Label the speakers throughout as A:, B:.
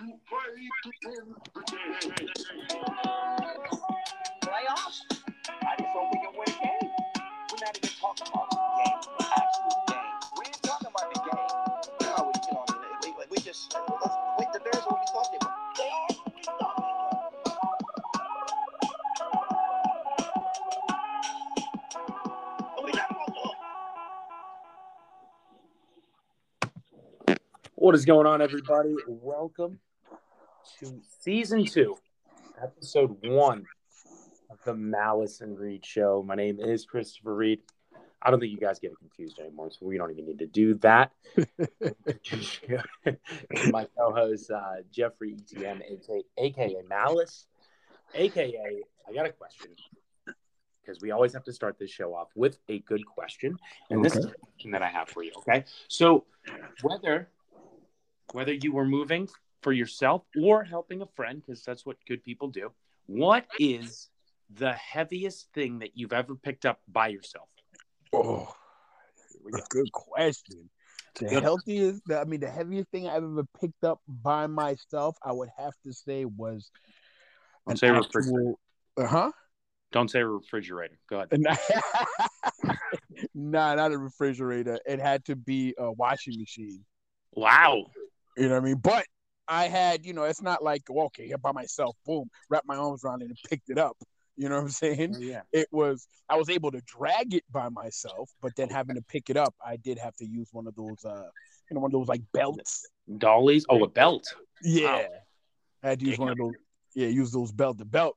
A: Playoffs? I just hope we can win a game. We're not even talking about the game, the actual game. We ain't talking about the game. No, we, you know, we, we, we just, let's, wait, the Bears are what we thought they were. What
B: is going on, everybody? Welcome to season two, episode one of the Malice and Reed Show. My name is Christopher Reed. I don't think you guys get confused anymore, so we don't even need to do that. My co-host uh, Jeffrey ETM, aka, aka Malice, aka I got a question because we always have to start this show off with a good question, and this is the question that I have for you. Okay, so whether whether you were moving for yourself or helping a friend, because that's what good people do. What is the heaviest thing that you've ever picked up by yourself?
C: Oh, good question. The healthiest, I mean, the heaviest thing I've ever picked up by myself, I would have to say was
B: Don't say refrigerator.
C: uh huh.
B: Don't say refrigerator. Go ahead.
C: nah, not a refrigerator. It had to be a washing machine.
B: Wow.
C: You know what I mean? But I had, you know, it's not like well, okay, here by myself, boom, wrap my arms around it and picked it up. You know what I'm saying?
B: Yeah.
C: It was I was able to drag it by myself, but then having to pick it up, I did have to use one of those, uh, you know, one of those like belts.
B: Dollies. Oh, a belt.
C: Yeah, I had to use
B: Damn.
C: one of those. Yeah, use those belt. The belt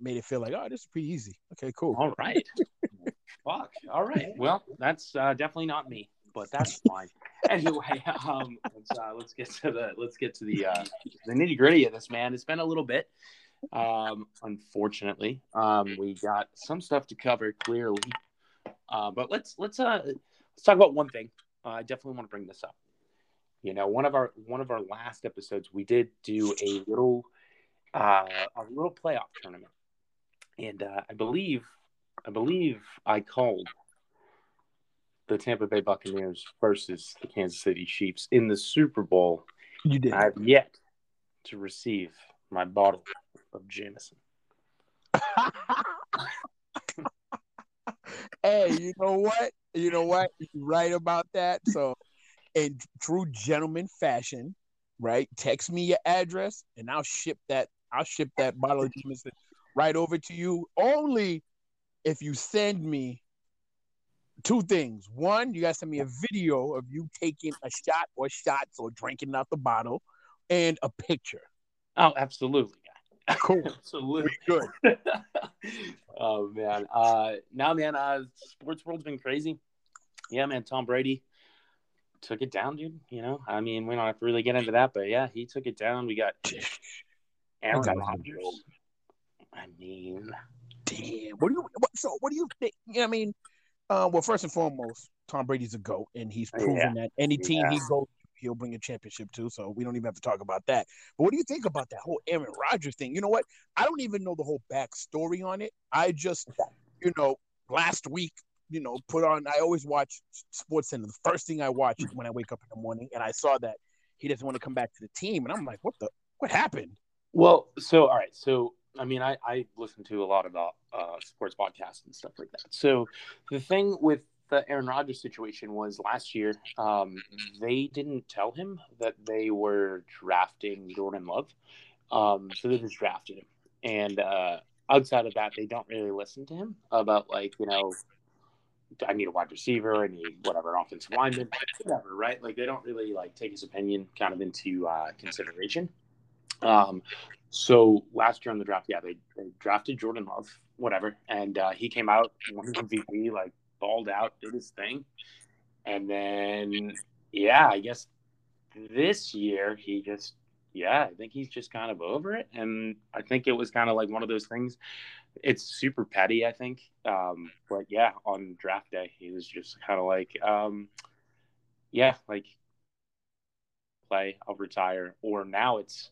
C: made it feel like, oh, this is pretty easy. Okay, cool.
B: All right. Fuck. All right. Well, that's uh, definitely not me, but that's fine. anyway, um, let's uh, let's get to the let's get to the uh, the nitty gritty of this, man. It's been a little bit. Um, unfortunately, um, we got some stuff to cover clearly, uh, but let's let's uh let's talk about one thing. Uh, I definitely want to bring this up. You know, one of our one of our last episodes, we did do a little uh, a little playoff tournament, and uh, I believe I believe I called the Tampa Bay Buccaneers versus the Kansas City Chiefs in the Super Bowl.
C: You did.
B: I have yet to receive my bottle of Jameson.
C: hey, you know what? You know what? You're right about that. So, in true gentleman fashion, right? Text me your address, and I'll ship that. I'll ship that bottle of Jameson right over to you. Only if you send me two things. One, you guys send me a video of you taking a shot or shots or drinking out the bottle, and a picture.
B: Oh, absolutely.
C: Cool.
B: absolutely.
C: Good.
B: oh man. Uh now man, uh sports world's been crazy. Yeah, man, Tom Brady took it down, dude. You know, I mean, we don't have to really get into that, but yeah, he took it down. We got Aaron Rodgers. I mean,
C: Damn. What do you? What, so what do you think? You know, what I mean, uh, well, first and foremost, Tom Brady's a goat, and he's proven
B: Yeah.
C: that any team he
B: Yeah.
C: goes, he'll bring a championship to. So we don't even have to talk about that. But what do you think about that whole Aaron Rodgers thing? You know what? I don't even know the whole backstory on it. I just, you know, last week, you know, put on. I always watch Sports Center. The first thing I watch is when I wake up in the morning, and I saw that he doesn't want to come back to the team, and I'm like, what the? What happened?
B: Well, so all right, so I mean, I I listen to a lot about uh, sports podcasts and stuff like that. So the thing with the Aaron Rodgers situation was last year, um, they didn't tell him that they were drafting Jordan Love, um, so they just drafted him. And uh, outside of that, they don't really listen to him about like you know. I need a wide receiver. I need whatever an offensive lineman, whatever. Right? Like they don't really like take his opinion kind of into uh, consideration. Um, so last year on the draft, yeah, they, they drafted Jordan Love, whatever, and uh, he came out, won MVP, like balled out, did his thing, and then yeah, I guess this year he just yeah, I think he's just kind of over it, and I think it was kind of like one of those things. It's super petty, I think, um, but yeah, on draft day he was just kind of like, um, yeah, like play, I'll retire, or now it's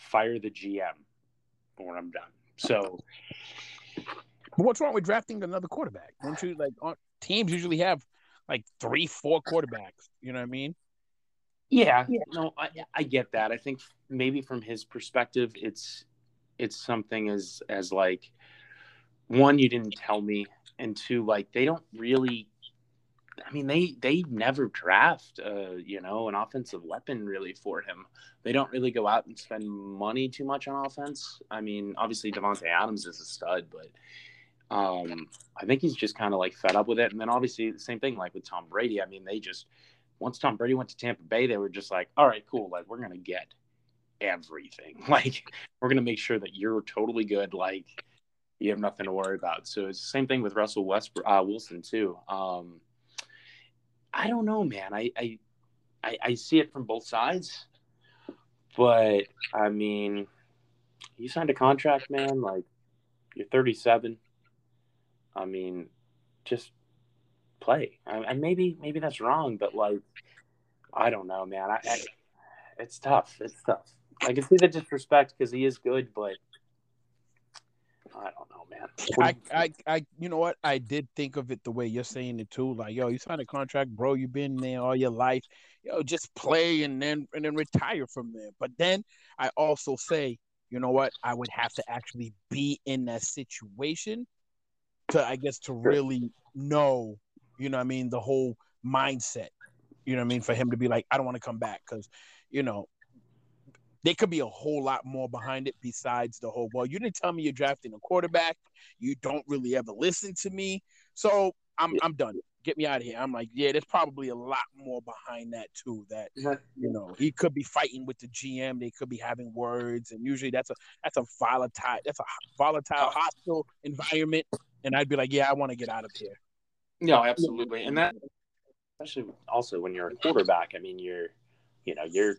B: fire the GM when I'm done. So
C: But what's wrong with drafting another quarterback? Don't you like? Uh, teams usually have like three, four quarterbacks. You know what I mean?
B: Yeah, no, I, I get that. I think maybe from his perspective, it's it's something as as like one you didn't tell me, and two like they don't really. I mean, they they never draft, uh, you know, an offensive weapon really for him. They don't really go out and spend money too much on offense. I mean, obviously Davante Adams is a stud, but um, I think he's just kind of like fed up with it. And then obviously the same thing like with Tom Brady. I mean, they just once Tom Brady went to Tampa Bay, they were just like, all right, cool. Like, we're to get everything. Like, we're to make sure that you're totally good. Like, you have nothing to worry about. So it's the same thing with Russell Westbrook, uh, Wilson too. Um, I don't know, man. I, I, I, I see it from both sides, but I mean, you signed a contract, man. Like, you're 37. I mean, just play. And maybe maybe that's wrong, but like I don't know, man. I, I it's tough. It's tough. I can see the disrespect because he is good, but I don't know, man.
C: I, I, I, you know what? I did think of it the way you're saying it too. Like, yo, you signed a contract, bro. You've been there all your life. Yo, just play and then and then retire from there. But then I also say, you know what? I would have to actually be in that situation to, I guess, to really know you know I mean, the whole mindset, you know what I mean, for him to be like, I don't want to come back because, you know, there could be a whole lot more behind it besides the whole, well, you didn't tell me you're drafting a quarterback. You don't really ever listen to me. So I'm, I'm done. Get me out of here. I'm like, yeah, there's probably a lot more behind that too. That you know, he could be fighting with the GM. They could be having words, and usually that's a that's a volatile that's a volatile hostile environment. And I'd be like, yeah, I want to get out of here.
B: No, absolutely, and that especially also when you're a quarterback. I mean, you're, you know, you're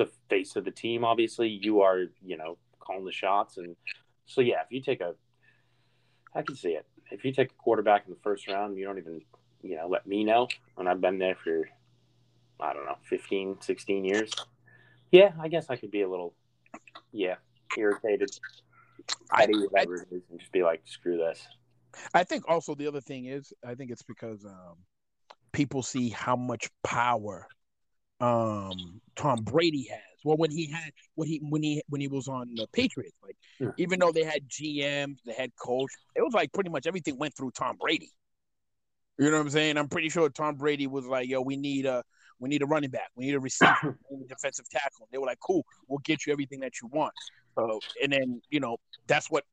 B: the face of the team. Obviously, you are, you know, calling the shots, and so yeah, if you take a, I can see it. If you take a quarterback in the first round, you don't even, you know, let me know, and I've been there for, I don't know, 15, 16 years. Yeah, I guess I could be a little, yeah, irritated, petty, whatever it is, and just be like, screw this.
C: I think also the other thing is I think it's because um, people see how much power um, Tom Brady has. Well, when he had when he when he when he was on the Patriots, like yeah. even though they had GMs, they had coach, it was like pretty much everything went through Tom Brady. You know what I'm saying? I'm pretty sure Tom Brady was like, "Yo, we need a we need a running back, we need a receiver, need a defensive tackle." They were like, "Cool, we'll get you everything that you want." So, and then you know that's what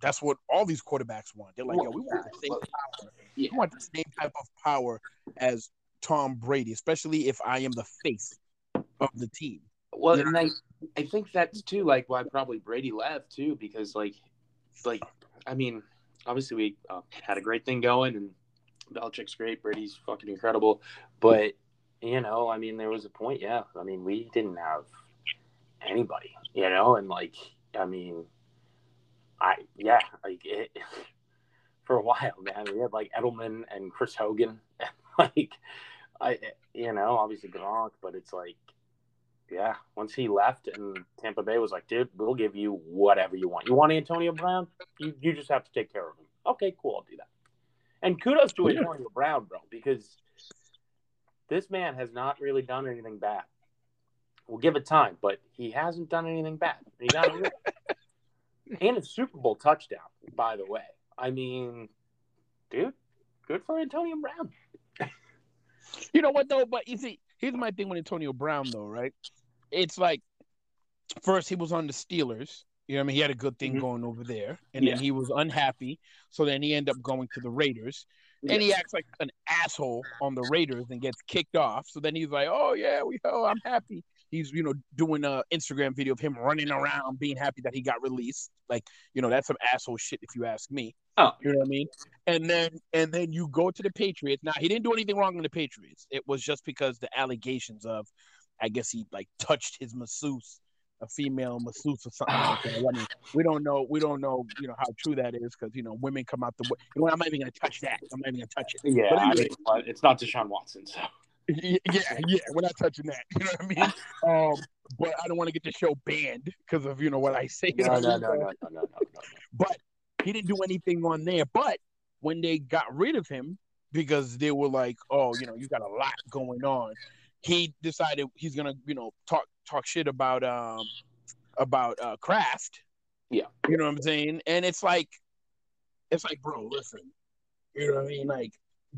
C: that's what all these quarterbacks want. They're like, yo, we want the same power. We want the same type of power as Tom Brady, especially if I am the face of the team.
B: Well, and I, I think that's too like why probably Brady left too, because like, like I mean, obviously we uh, had a great thing going, and Belichick's great, Brady's fucking incredible, but you know, I mean, there was a point, yeah. I mean, we didn't have anybody, you know, and like, I mean, I yeah, like it, for a while, man. We had like Edelman and Chris Hogan, and like I, you know, obviously Gronk, but it's like, yeah. Once he left, and Tampa Bay was like, dude, we'll give you whatever you want. You want Antonio Brown? You you just have to take care of him. Okay, cool, I'll do that. And kudos to. Antonio Brown, bro, because this man has not really done anything bad. We'll give it time, but he hasn't done anything bad. He got a and a Super Bowl touchdown, by the way. I mean, dude, good for Antonio Brown.
C: You know what though? But you see, here's my thing with Antonio Brown though, right? It's like first he was on the Steelers. You know, I mean, he had a good thing mm-hmm. going over there, and yeah. then he was unhappy. So then he ended up going to the Raiders, yes. and he acts like an asshole on the Raiders and gets kicked off. So then he's like, "Oh yeah, we, oh, I'm happy." he's you know doing a Instagram video of him running around, being happy that he got released. Like you know that's some asshole shit if you ask me.
B: Oh,
C: you know what I mean? And then and then you go to the Patriots. Now he didn't do anything wrong in the Patriots. It was just because the allegations of, I guess he like touched his masseuse a female masseuse or something like that. I mean, we don't know. We don't know. You know how true that is because you know women come out the. Way. You know, I'm not even gonna touch that. I'm not even gonna touch it.
B: Yeah, anyway, I mean, it's not Deshaun Watson, so.
C: Yeah, yeah, we're not touching that. You know what I mean? Um, but I don't want to get the show banned because of you know what I say.
B: No, no, no, no, no, no, no, no.
C: But he didn't do anything on there. But when they got rid of him because they were like, oh, you know, you got a lot going on, he decided he's gonna, you know, talk talk shit about um about uh Kraft.
B: Yeah.
C: You know what I'm saying? And it's like it's like, bro, listen. You know what I mean? Like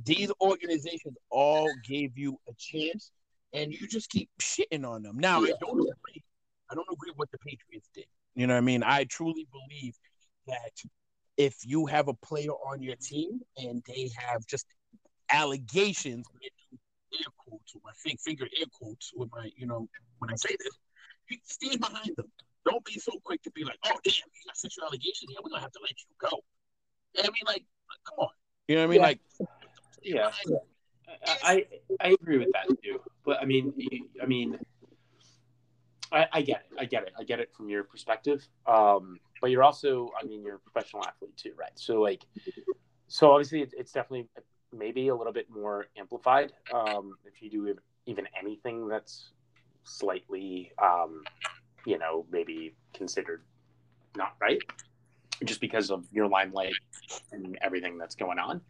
C: these organizations all gave you a chance and you just keep shitting on them. Now
B: Yeah.
C: I don't agree. I don't agree with what the Patriots did. You know what I mean? I truly believe that if you have a player on your team and they have just allegations, air quotes with my fing- finger air quotes with my, you know, when I say this, you stand behind them. Don't be so quick to be like, oh damn, you got sexual allegations. here, we're gonna have to let you go. I mean, like, come on. You know what I mean?
B: Yeah.
C: Like,
B: Yeah, I, I I agree with that too. But I mean, I mean, I, I get it. I get it. I get it from your perspective. Um, but you're also, I mean, you're a professional athlete too, right? So like, so obviously, it, it's definitely maybe a little bit more amplified um, if you do even anything that's slightly, um, you know, maybe considered not right, just because of your limelight and everything that's going on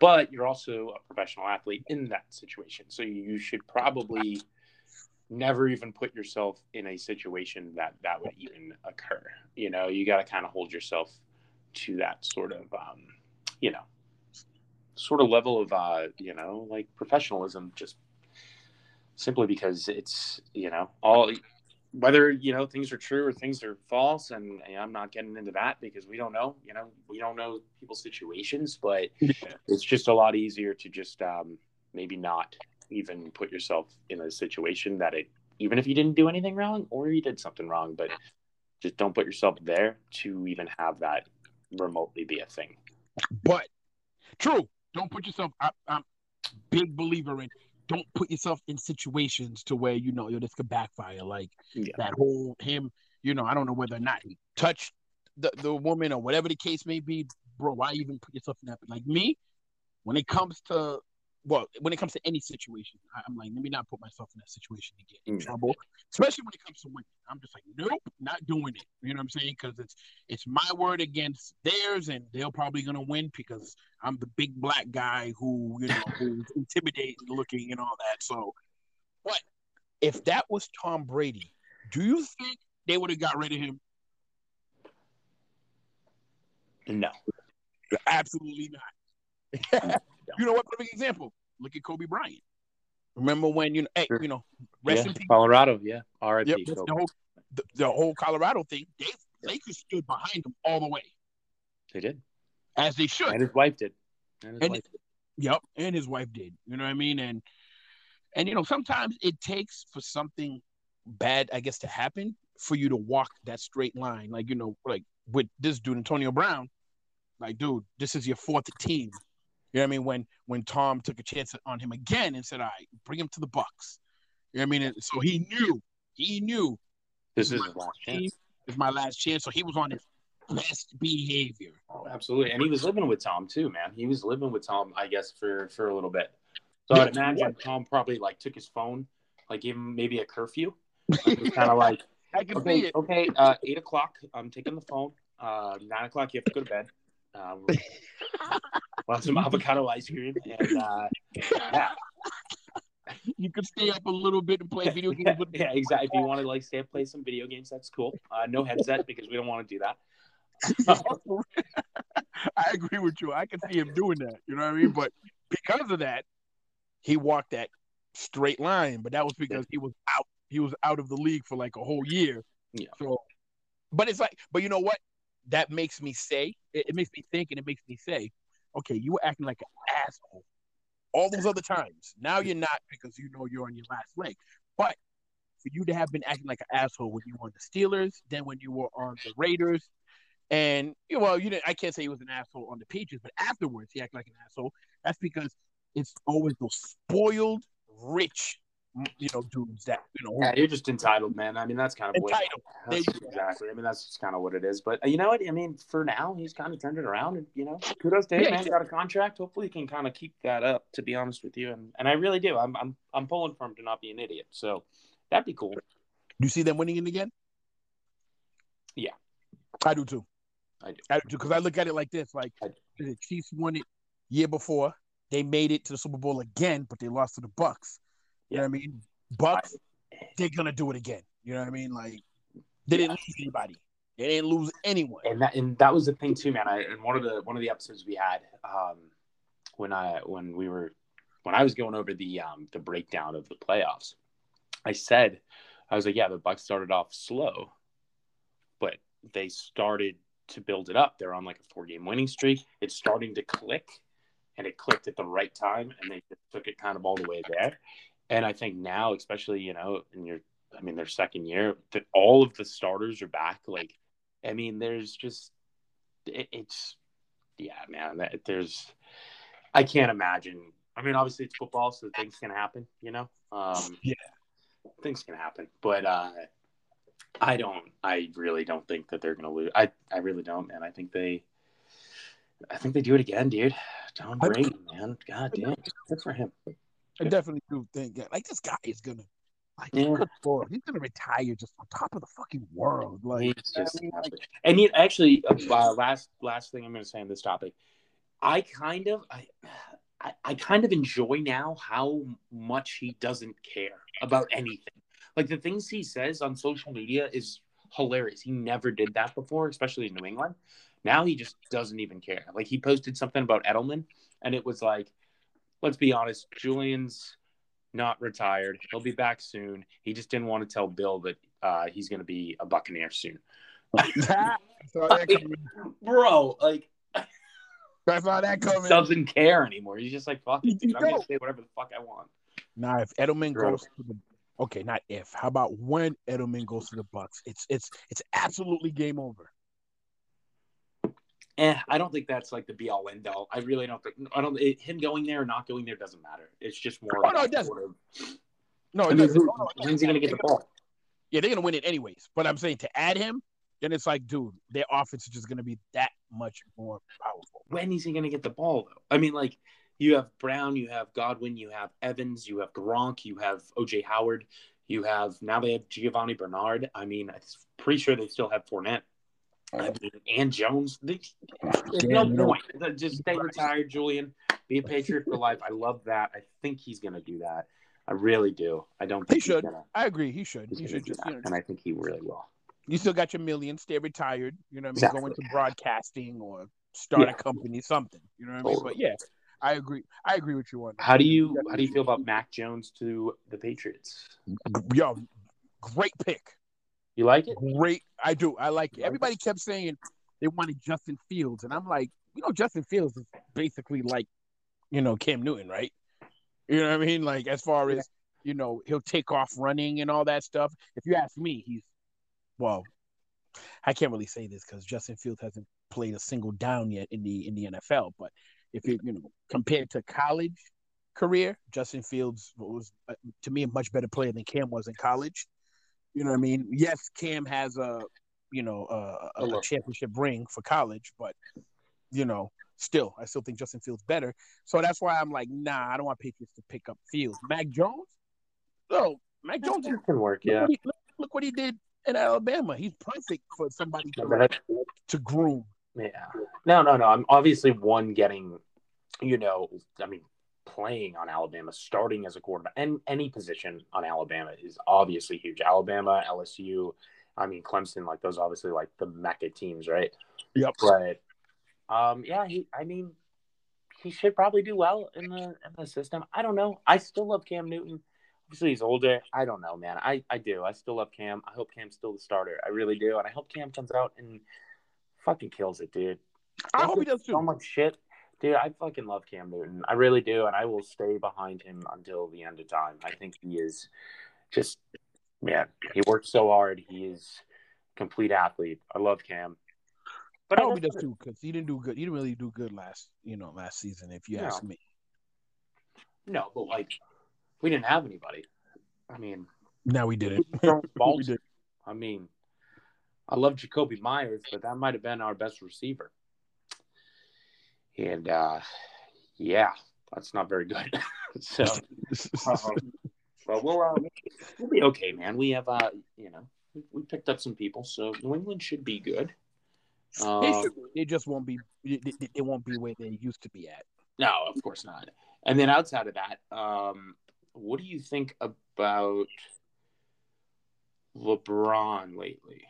B: but you're also a professional athlete in that situation. So you should probably never even put yourself in a situation that that would even occur. You know, you got to kind of hold yourself to that sort of, um, you know, sort of level of, uh, you know, like professionalism, just simply because it's, you know, all whether you know things are true or things are false and, and i'm not getting into that because we don't know you know we don't know people's situations but it's just a lot easier to just um, maybe not even put yourself in a situation that it even if you didn't do anything wrong or you did something wrong but just don't put yourself there to even have that remotely be a thing
C: but true. Don't put yourself. I, I'm big believer in. Don't put yourself in situations to where you know yo this could backfire. Like
B: yeah
C: that whole him. You know, I don't know whether or not he touched the, the woman or whatever the case may be, bro. Why even put yourself in that? Like me, when it comes to well, when it comes to any situation, I, I'm like, let me not put myself in that situation to get in
B: Yeah.
C: trouble. Especially when it comes to women, I'm just like, nope, not doing it. You know what I'm saying? Because it's it's my word against theirs, and they're probably gonna win because I'm the big black guy who you know who's intimidating looking and all that. So, but if that was Tom Brady, do you think they would have got rid of him?
B: no
C: Absolutely not. you know what? Perfect example. Look at Kobe Bryant. Remember when you know? Hey,
B: Sure.
C: you know, rest
B: yeah.
C: in peace.
B: colorado yeah rip
C: Yep, the whole the, the whole Colorado thing. They Lakers stood behind him all the way,
B: they did
C: as they should.
B: and his wife did and his
C: And-
B: wife did.
C: Yep, and his wife did. You know what I mean? And and you know, sometimes it takes for something bad, I guess, to happen for you to walk that straight line. Like, you know, like with this dude, Antonio Brown, like, dude, this is your fourth team. You know what I mean? When when Tom took a chance on him again and said, All right, bring him to the Bucks. You know what I mean? And so he knew, he knew
B: this is his last chance
C: is my last chance. So he was on his best behavior.
B: Oh, absolutely. And he was living with Tom too, man. He was living with Tom, I guess, for for a little bit. So I'd imagine Tom probably like took his phone, like gave him maybe a curfew. Was kind of like,
C: I can see
B: okay,
C: it.
B: okay, uh, eight o'clock. I'm taking the phone. Uh, nine o'clock, you have to go to bed. Um, want some avocado ice cream, and uh, yeah,
C: You could stay up a little bit and play video games with
B: yeah, exactly. If you want to like stay and play some video games, that's cool. Uh, no headset because we don't want to do that.
C: I agree with you. I can see him doing that. You know what I mean? But because of that, he walked that straight line. But that was because he was out. He was out of the league for like a whole year.
B: Yeah.
C: So, but it's like, but you know what? That makes me say. It, it makes me think, and it makes me say, okay, you were acting like an asshole all those other times. Now you're not because you know you're on your last leg. But for you to have been acting like an asshole when you were on the Steelers, then when you were on the Raiders, and you know, well, you didn't. I can't say he was an asshole on the Patriots, but afterwards he acted like an asshole. That's because it's always those spoiled, rich, you know, dudes that you know
B: Yeah, you're just entitled, man. I mean, that's kind of what-
C: entitled.
B: That's exactly. I mean, that's just kind of what it is. But uh, you know what? I mean, for now, he's kind of turned it around, and you know, kudos to him,
C: Yeah,
B: man.
C: he
B: He got a contract. Hopefully, he can kind of keep that up. To be honest with you, and and I really do. I'm I'm I'm pulling for him to not be an idiot. So that'd be cool.
C: Do you see them winning it again?
B: Yeah.
C: I do too.
B: I do.
C: I do because I look at it like this: like the Chiefs won it year before. They made it to the Super Bowl again, but they lost to the Bucks. You know what I mean? Bucks, they're gonna do it again. You know what I mean? Like they didn't lose anybody. They didn't lose anyone.
B: and that and that was the thing too, man. I in one of the one of the episodes we had um, when I when we were when I was going over the um, the breakdown of the playoffs, I said I was like, yeah, the Bucks started off slow, but they started to build it up. They're on like a four game winning streak. It's starting to click, and it clicked at the right time, and they just took it kind of all the way there. And I think now, especially you know, in your I mean, their second year, that all of the starters are back. Like, I mean, there's just it, it's yeah, man. That, there's I can't imagine. I mean, obviously it's football, so things can happen. You know, um,
C: Yeah.
B: things can happen. But uh, I don't. I really don't think that they're gonna lose. I I really don't, man. I think they. I think they do it again, dude. Tom Brady, man. God damn, good for him.
C: I definitely do think that. Like this guy is gonna, like,
B: Yeah.
C: good lord, he's gonna retire just on top of the fucking world. Like,
B: He's just
C: I mean, like,
B: and you actually uh, last last thing I'm going to say on this topic, I kind of I, I I kind of enjoy now how much he doesn't care about anything. Like the things he says on social media is hilarious. He never did that before, especially in New England. Now he just doesn't even care. Like he posted something about Edelman, and it was like, let's be honest, Julian's not retired. He'll be back soon. He just didn't want to tell Bill that uh, he's going to be a Buccaneer soon.
C: That coming.
B: Bro, like
C: I saw that coming.
B: doesn't care anymore. He's just like, fuck it, dude. I'm gonna say whatever the fuck I want.
C: Now, if Edelman
B: Bro.
C: goes to the okay, not if. How about when Edelman goes to the Bucks? It's it's it's absolutely game over.
B: Eh, I don't think that's like the be all end all. I really don't think. I don't. It, him going there or not going there doesn't matter. It's just more.
C: Oh, no, it doesn't.
B: sort of-
C: No,
B: I
C: it
B: mean,
C: doesn't.
B: who,
C: No, no,
B: when's he gonna get the ball?
C: Yeah, they're gonna win it anyways. But I'm saying to add him, then it's like, dude, their offense is just gonna be that much more powerful.
B: When is he gonna get the ball though? I mean, like you have Brown, you have Godwin, you have Evans, you have Gronk, you have OJ Howard, you have now they have Giovani Bernard. I mean, I'm pretty sure they still have Fournette. And Jones. There's no point. Just stay retired, Julian. Be a Patriot for life. I love that. I think he's gonna do that. I really do. I don't think
C: He should.
B: Gonna,
C: I agree. He should. He should just, you know,
B: and I think he really will.
C: you still got your millions, stay retired, you know what I mean?
B: Exactly.
C: Go into broadcasting or start
B: Yeah.
C: a company, something. You know what I mean?
B: Totally.
C: But yeah, I agree. I agree with you on that.
B: How do you how do you feel about Mac Jones to the Patriots?
C: Yo, great pick.
B: You like it?
C: Great. I do. I like it.
B: Like
C: Everybody kept saying they wanted Justin Fields, and I'm like, you know, Justin Fields is basically like, you know, Cam Newton, right? You know what I mean? Like as far as you know, he'll take off running and all that stuff. If you ask me, he's well, I can't really say this because Justin Fields hasn't played a single down yet in the in the NFL. But if you you know compared to college career, Justin Fields was uh, to me a much better player than Cam was in college. You know what I mean? Yes, Cam has a you know a, a, championship ring for college, but you know still I still think Justin Fields better. So that's why I'm like, nah, I don't want Patriots to pick up Fields. Mac Jones, no, Mac Jones.
B: That can work,
C: Look
B: yeah.
C: what, he, look, look what he did in Alabama. He's perfect for somebody to, to groom.
B: Yeah. No, no, no. I'm obviously one getting, you know, I mean, playing on Alabama, starting as a quarterback, and any position on Alabama is obviously huge. Alabama, LSU, I mean, Clemson, like those obviously like the mecca teams, right?
C: Yep.
B: But, um, yeah, he, I mean, he should probably do well in the in the system. I don't know. I still love Cam Newton. Obviously, he's older. I don't know, man. I, I do. I still love Cam. I hope Cam's still the starter. I really do. And I hope Cam comes out and fucking kills it, dude.
C: I hope he does too.
B: So much shit. Dude, I fucking love Cam Newton. I really do. And I will stay behind him until the end of time. I think he is just, man, he works so hard. He is complete athlete. I love Cam. But
C: I hope he does too because he didn't do good. He didn't really do good last, you know, last season. If you
B: No.
C: ask me.
B: No, but like, we didn't have anybody. I mean,
C: No, we didn't. we did.
B: I mean, I love Jakobi Meyers, but that might have been our best receiver. And uh, yeah, that's not very good. so, um, but we'll uh, we'll be okay, man. We have uh, you know, we, we picked up some people, so New England should be good.
C: They,
B: Um,
C: should, they just won't be. It, it- it won't be where they used to be at.
B: no, of course not. And then outside of that, um, what do you think? About LeBron lately?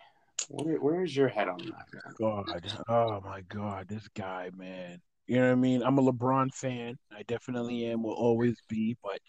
B: Where, where's your head on that? Man?
C: God, oh my God, this guy, man. You know what I mean? I'm a LeBron fan. I definitely am. Will always be. But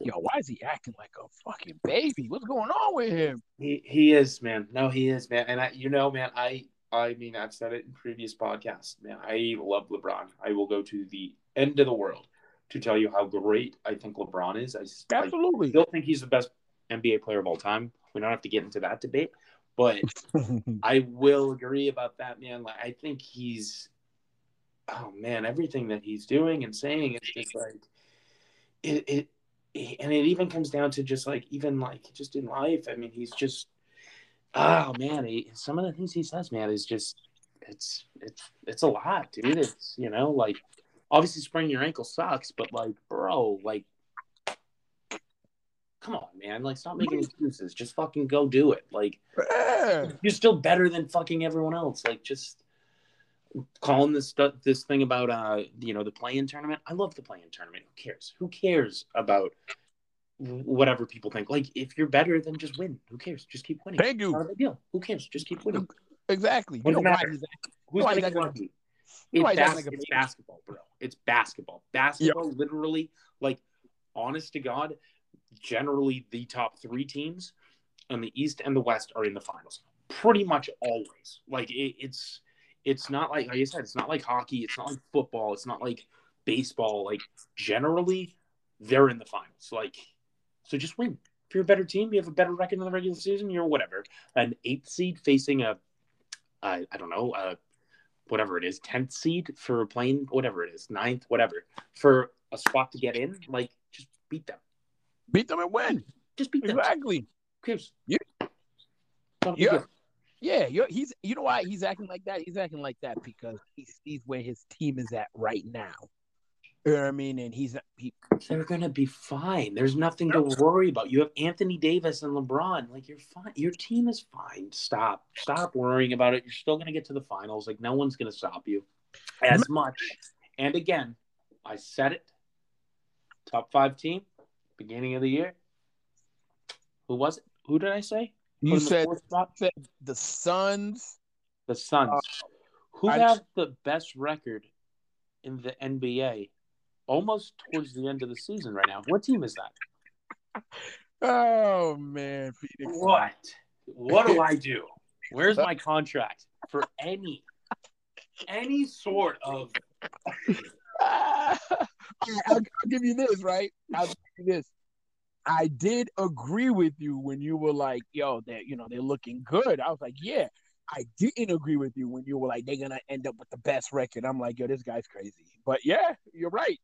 C: yo, why is he acting like a fucking baby? What's going on with him?
B: He he is, man. No, he is, man. And I, you know, man, I I mean, I've said it in previous podcasts, man. I love LeBron. I will go to the end of the world to tell you how great I think LeBron is. I
C: Absolutely.
B: I still think he's the best NBA player of all time. We don't have to get into that debate, but I will agree about that, man. Like, I think he's oh man, everything that he's doing and saying, is just like it, it, and it even comes down to just like even like just in life. I mean, he's just oh man, he, some of the things he says, man, is just it's it's it's a lot, dude. It's you know like obviously spraining your ankle sucks, but like bro, like come on, man, like stop making excuses. Just fucking go do it. Like you're still better than fucking everyone else. Like just calling this stuff this thing about uh you know the play-in tournament. I love the play-in tournament. Who cares? Who cares about whatever people think? Like if you're better, then just win. Who cares? Just keep winning.
C: Thank you.
B: Not a big deal. Who cares? Just keep winning.
C: Exactly.
B: What
C: You know
B: matter? Who's gonna
C: why
B: It's, bas-
C: like
B: it's basketball, bro. It's basketball. Basketball, literally, like, honest to God, generally the top three teams in the East and the West are in the finals. Pretty much always. Like it, it's it's not like like I said, it's not like hockey, it's not like football, it's not like baseball. Like generally, they're in the finals. Like so, just win. If you're a better team, you have a better record in the regular season. You're whatever an eighth seed facing a I I don't know a whatever it is, tenth seed for playing whatever it is, ninth, whatever, for a spot to get in, like just beat them.
C: beat them and win.
B: Just beat them.
C: Exactly.
B: Who cares?
C: Yeah.
B: Not a big
C: Yeah. Yeah, you're, he's you know why he's acting like that? He's acting like that because he sees where his team is at right now. You know what I mean? And he's not he,
B: They're gonna be fine. There's nothing to worry about. You have Anthony Davis and LeBron. Like you're fine. Your team is fine. Stop. Stop worrying about it. You're still gonna get to the finals. Like no one's gonna stop you as much. And again, I said it. Top five team, beginning of the year. Who was it? Who did I say? Put
C: you
B: in the
C: said
B: fourth spot?
C: said the Suns.
B: the Suns, uh, who
C: I-
B: have the best record in the NBA, almost towards the end of the season right now. What team is that?
C: Oh man, Phoenix.
B: What? What do I do? Where's my contract for any any sort of
C: I'll, I'll give you this, right? I'll give you this. I did agree with you when you were like, "Yo, they're you know they're looking good." I was like, "Yeah." I didn't agree with you when you were like, "They're gonna end up with the best record." I'm like, "Yo, this guy's crazy." But yeah, you're right.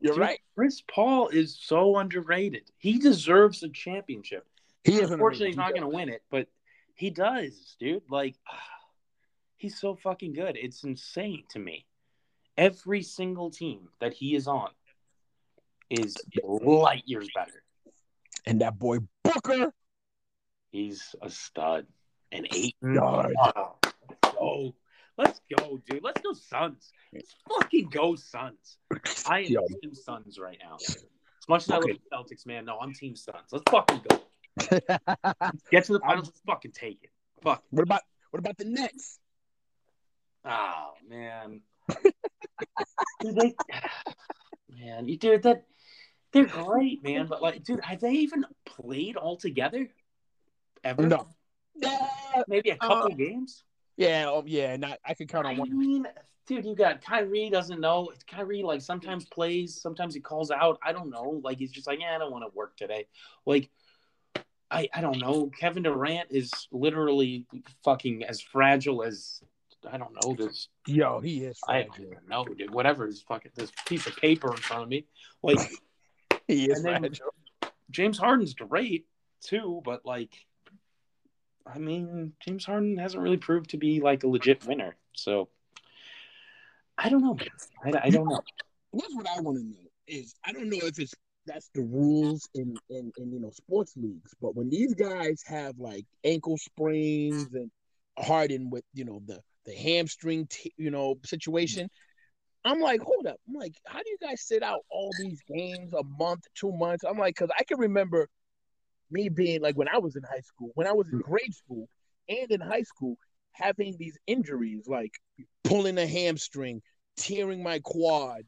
C: You're
B: Dude,
C: right.
B: Chris Paul is so underrated. He deserves a championship.
C: He is
B: Unfortunately, he's not going to win it, but he does, dude. Like, he's so fucking good. It's insane to me. Every single team that he is on is light years better.
C: And that boy Booker.
B: He's a stud. An eight.
C: Mm. yard.
B: Oh, let's go. Let's go, dude. Let's go, Suns. Let's fucking go, Suns. I am
C: Yo.
B: Team Suns right now. As much as I love the Celtics, man, no, I'm Team Suns. Let's fucking go. Get to the finals. Let's fucking take it. Fuck.
C: what about what about the Nets?
B: Oh man. dude, they, man, you dude that they're great, man. But like, dude, have they even played all together? Ever?
C: No.
B: Maybe a couple
C: Uh,
B: games.
C: yeah, um, yeah. Not I could count
B: I
C: on one.
B: mean, dude, you got Kyrie doesn't know. Kyrie like sometimes plays, sometimes he calls out. I don't know. Like he's just like, yeah, I don't want to work today. Like, I I don't know. Kevin Durant is literally fucking as fragile as I don't know this.
C: Yo, he is.
B: I don't even know, dude. Whatever is fucking this piece of paper in front of me. Like
C: He is
B: then-
C: fragile.
B: James Harden's great too, but like, I mean, James Harden hasn't really proved to be like a legit winner. So I don't know. I, I don't know.
C: Here's what I want to know is I don't know if it's that's the rules in, in in you know sports leagues, but when these guys have like ankle sprains and Harden with you know the the hamstring t- you know situation, I'm like, hold up, I'm like, how do you guys sit out all these games a month, two months? I'm like, because I can remember me being like when I was in high school, when I was in grade school and in high school, having these injuries like pulling a hamstring, tearing my quad,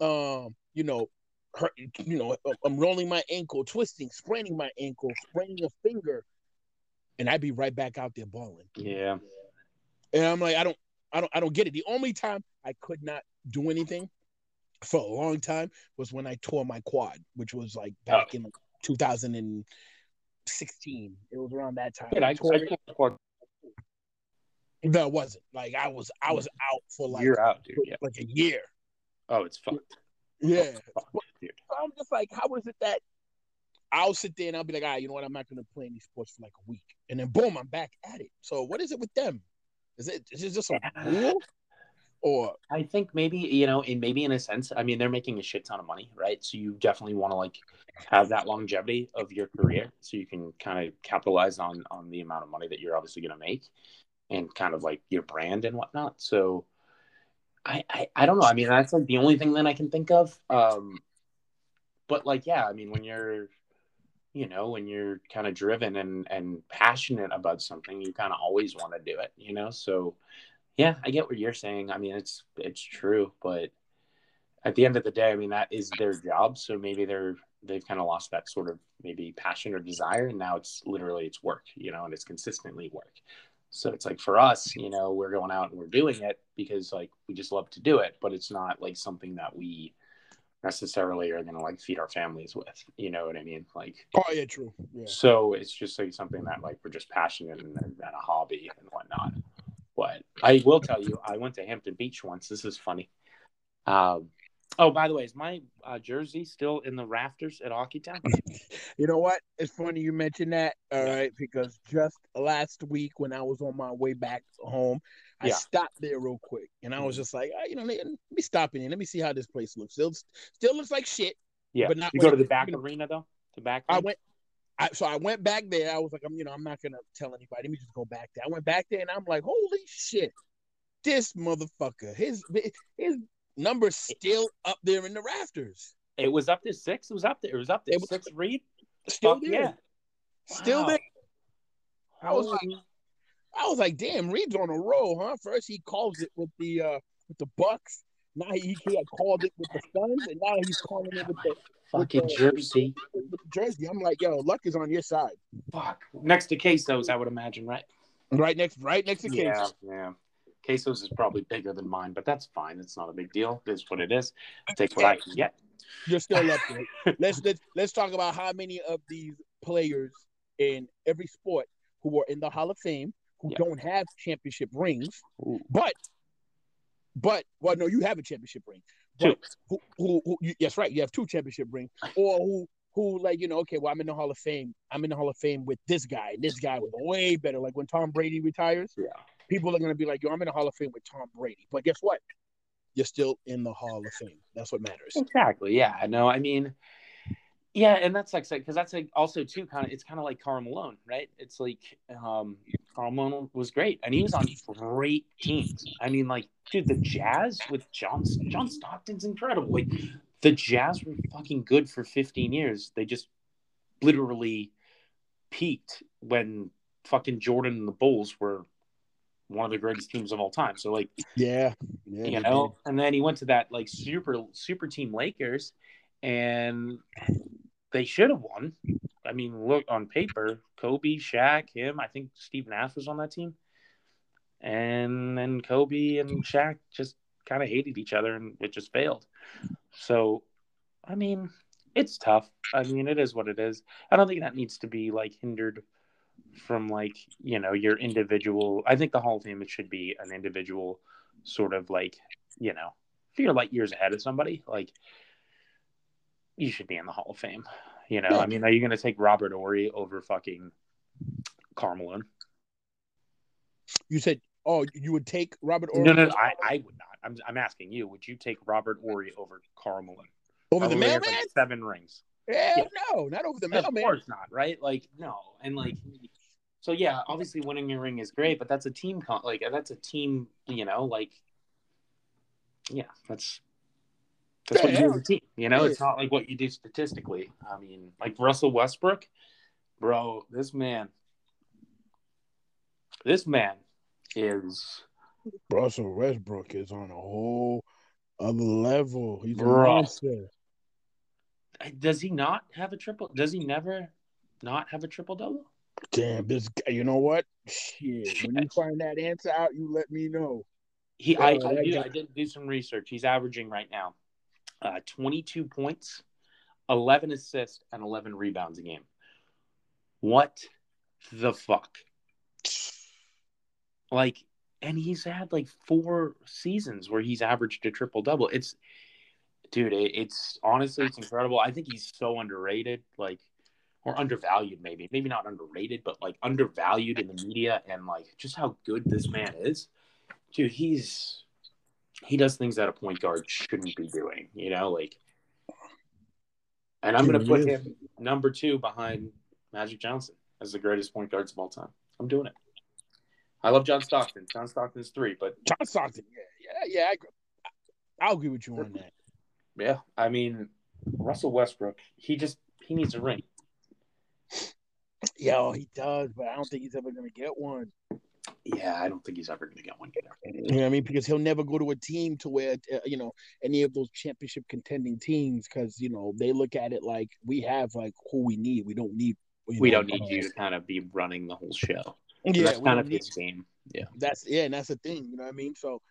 C: um, you know, hurt, you know, I'm rolling my ankle, twisting, spraining my ankle, spraining a finger, and I'd be right back out there balling.
B: Yeah.
C: And I'm like, I don't, I don't, I don't get it. The only time I could not do anything for a long time was when I tore my quad, which was like back oh. in 2016. It was around that time.
B: Yeah, I, I tore quad.
C: No, it wasn't. Like I was, I was out for like
B: you're out, dude. Yeah.
C: like a year.
B: Oh, it's fucked.
C: Yeah. Oh, fucked, I'm just like, how is it that I'll sit there and I'll be like, ah, right, you know what? I'm not going to play any sports for like a week, and then boom, I'm back at it. So what is it with them? Is it is it just a rule? Or
B: I think maybe you know, in maybe in a sense, I mean, they're making a shit ton of money, right? So you definitely want to like have that longevity of your career, so you can kind of capitalize on on the amount of money that you're obviously going to make, and kind of like your brand and whatnot. So. I, I, I don't know. I mean, that's like the only thing that I can think of. Um, but like, yeah, I mean, when you're, you know, when you're kind of driven and and passionate about something, you kind of always want to do it, you know. So, yeah, I get what you're saying. I mean, it's it's true, but at the end of the day, I mean, that is their job. So maybe they're they've kind of lost that sort of maybe passion or desire, and now it's literally it's work, you know, and it's consistently work. So it's like for us, you know, we're going out and we're doing it because like we just love to do it, but it's not like something that we necessarily are going to like feed our families with. You know what I mean? Like,
C: oh yeah, true. Yeah.
B: So it's just like something that like we're just passionate and, and a hobby and whatnot. But I will tell you, I went to Hampton Beach once. This is funny. Um, oh, by the way, is my uh, jersey still in the rafters at Hockey Town?
C: you know what? It's funny you mentioned that. All yeah. right, because just last week when I was on my way back home, I yeah. stopped there real quick, and I was just like, oh, you know, let me stop in. Let me see how this place looks. Still, still looks like shit.
B: Yeah, but not. You go to the back arena though. The back.
C: I went. I, so I went back there. I was like, I'm, you know, I'm not gonna tell anybody. Let me just go back there. I went back there, and I'm like, holy shit, this motherfucker. His his number's still up there in the rafters.
B: It was up to six. It was up there. It was up there. It was six. Read.
C: Still Fuck there. Yeah. Still wow. there. I was like, I was like, damn, Reed's on a roll, huh? First he calls it with the uh with the Bucks. Now he, he had called it with the Suns, and now he's calling it with the
B: fucking the, jersey.
C: Jersey. I'm like, yo, luck is on your side.
B: Fuck. Next to Quesos, I would imagine, right?
C: Right next, right next to
B: yeah, Quesos. Yeah, Quesos is probably bigger than mine, but that's fine. It's not a big deal. It is what it is. Take what I can get.
C: You're still up there. let's let's let's talk about how many of these players in every sport who are in the Hall of Fame who yeah. don't have championship rings, Ooh. but but well, no, you have a championship ring.
B: Two.
C: Who, who, who, you, yes, right. You have two championship rings, or who who like you know, okay, well, I'm in the Hall of Fame. I'm in the Hall of Fame with this guy. This guy was way better. Like when Tom Brady retires,
B: yeah,
C: people are gonna be like, yo, I'm in the Hall of Fame with Tom Brady. But guess what? You're still in the Hall of Fame. That's what matters.
B: Exactly. Yeah. No, I mean, yeah, and that's like because that's like also too kind of it's kind of like Karl Malone, right? It's like um Karl Malone was great, and he was on great teams. I mean, like, dude, the Jazz with John John Stockton's incredible. Like, the Jazz were fucking good for 15 years. They just literally peaked when fucking Jordan and the Bulls were one of the greatest teams of all time. So like,
C: yeah,
B: yeah you know, and then he went to that like super super team Lakers, and they should have won. I mean, look on paper, Kobe, Shaq, him. I think Steve Nash was on that team, and then Kobe and Shaq just kind of hated each other, and it just failed. So, I mean, it's tough. I mean, it is what it is. I don't think that needs to be like hindered from like you know your individual. I think the Hall of Fame it should be an individual sort of like you know if you're like years ahead of somebody like you should be in the Hall of Fame. You know. I mean, are you going to take Robert Horry over fucking Karl
C: You said, oh, you would take Robert
B: Horry? No, no, no I, I would not. I'm, I'm asking you, would you take Robert Horry over Karl Malone?
C: Over the mailman?
B: Like seven rings.
C: Hell yeah. no, not over the mailman.
B: Of course not, right? Like, no. And like, so yeah, obviously winning your ring is great, but that's a team, con- like, that's a team, you know, like, yeah, that's that's what you do as a team. You know, it's not like what you do statistically. I mean, like Russell Westbrook, bro. This man, this man is
C: Russell Westbrook is on a whole other level. He's a
B: Bro.
C: monster.
B: does he not have a triple? Does he never not have a triple double?
C: Damn, this guy. You know what? Shit. When you find that answer out, you let me know.
B: He, I,
C: Oh,
B: I,
C: that
B: do, I did do some research. He's averaging right now uh, 22 points, 11 assists, and 11 rebounds a game. What the fuck? Like, and he's had like four seasons where he's averaged a triple double. It's, dude, it, it's honestly, it's incredible. I think he's so underrated, like, or undervalued, maybe. Maybe not underrated, but like undervalued in the media and like just how good this man is. Dude, he's he does things that a point guard shouldn't be doing, you know, like and I'm gonna put him number two behind Magic Johnson as the greatest point guards of all time. I'm doing it. I love John Stockton. John Stockton's three, but
C: John Stockton. Yeah, yeah, yeah. I. I'll agree with you on that.
B: yeah, I mean Russell Westbrook, he just he needs a ring.
C: Yeah, he does, but I don't think he's ever gonna get one.
B: Yeah, I don't think he's ever gonna get one either.
C: You know what I mean? Because he'll never go to a team to where uh, you know any of those championship contending teams, because you know they look at it like we have like who we need. We don't need. you
B: We
C: know,
B: don't need
C: uh,
B: you to kind of be running the whole show.
C: Yeah,
B: that's kind of his game. Yeah.
C: That's yeah, and that's the thing. You know what I mean? So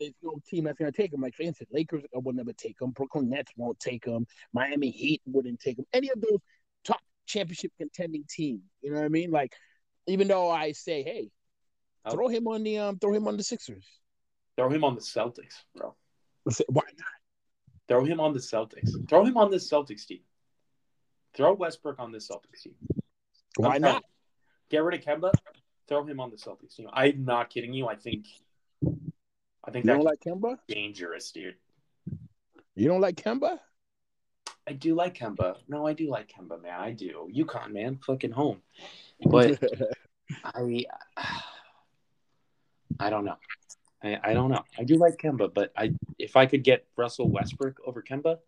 C: there's no team that's gonna take him. Like for instance, Lakers will never take him. Brooklyn Nets won't take him. Miami Heat wouldn't take him. Any of those top championship contending teams. You know what I mean? Like even though I say, hey. Throw him on the um, throw him on the Sixers.
B: Throw him on the Celtics, bro.
C: Why not?
B: Throw him on the Celtics. Throw him on the Celtics team. Throw Westbrook on the Celtics team.
C: Why
B: I'm
C: not?
B: Get rid of Kemba. Throw him on the Celtics team. I'm not kidding you. I think. I think
C: You
B: that's
C: don't like Kemba?
B: dangerous, dude.
C: You don't like Kemba?
B: I do like Kemba. No, I do like Kemba, man. I do. UConn, man, fucking home. But I, I don't know. I, I don't know. I do like Kemba, but I if I could get Russell Westbrook over Kemba,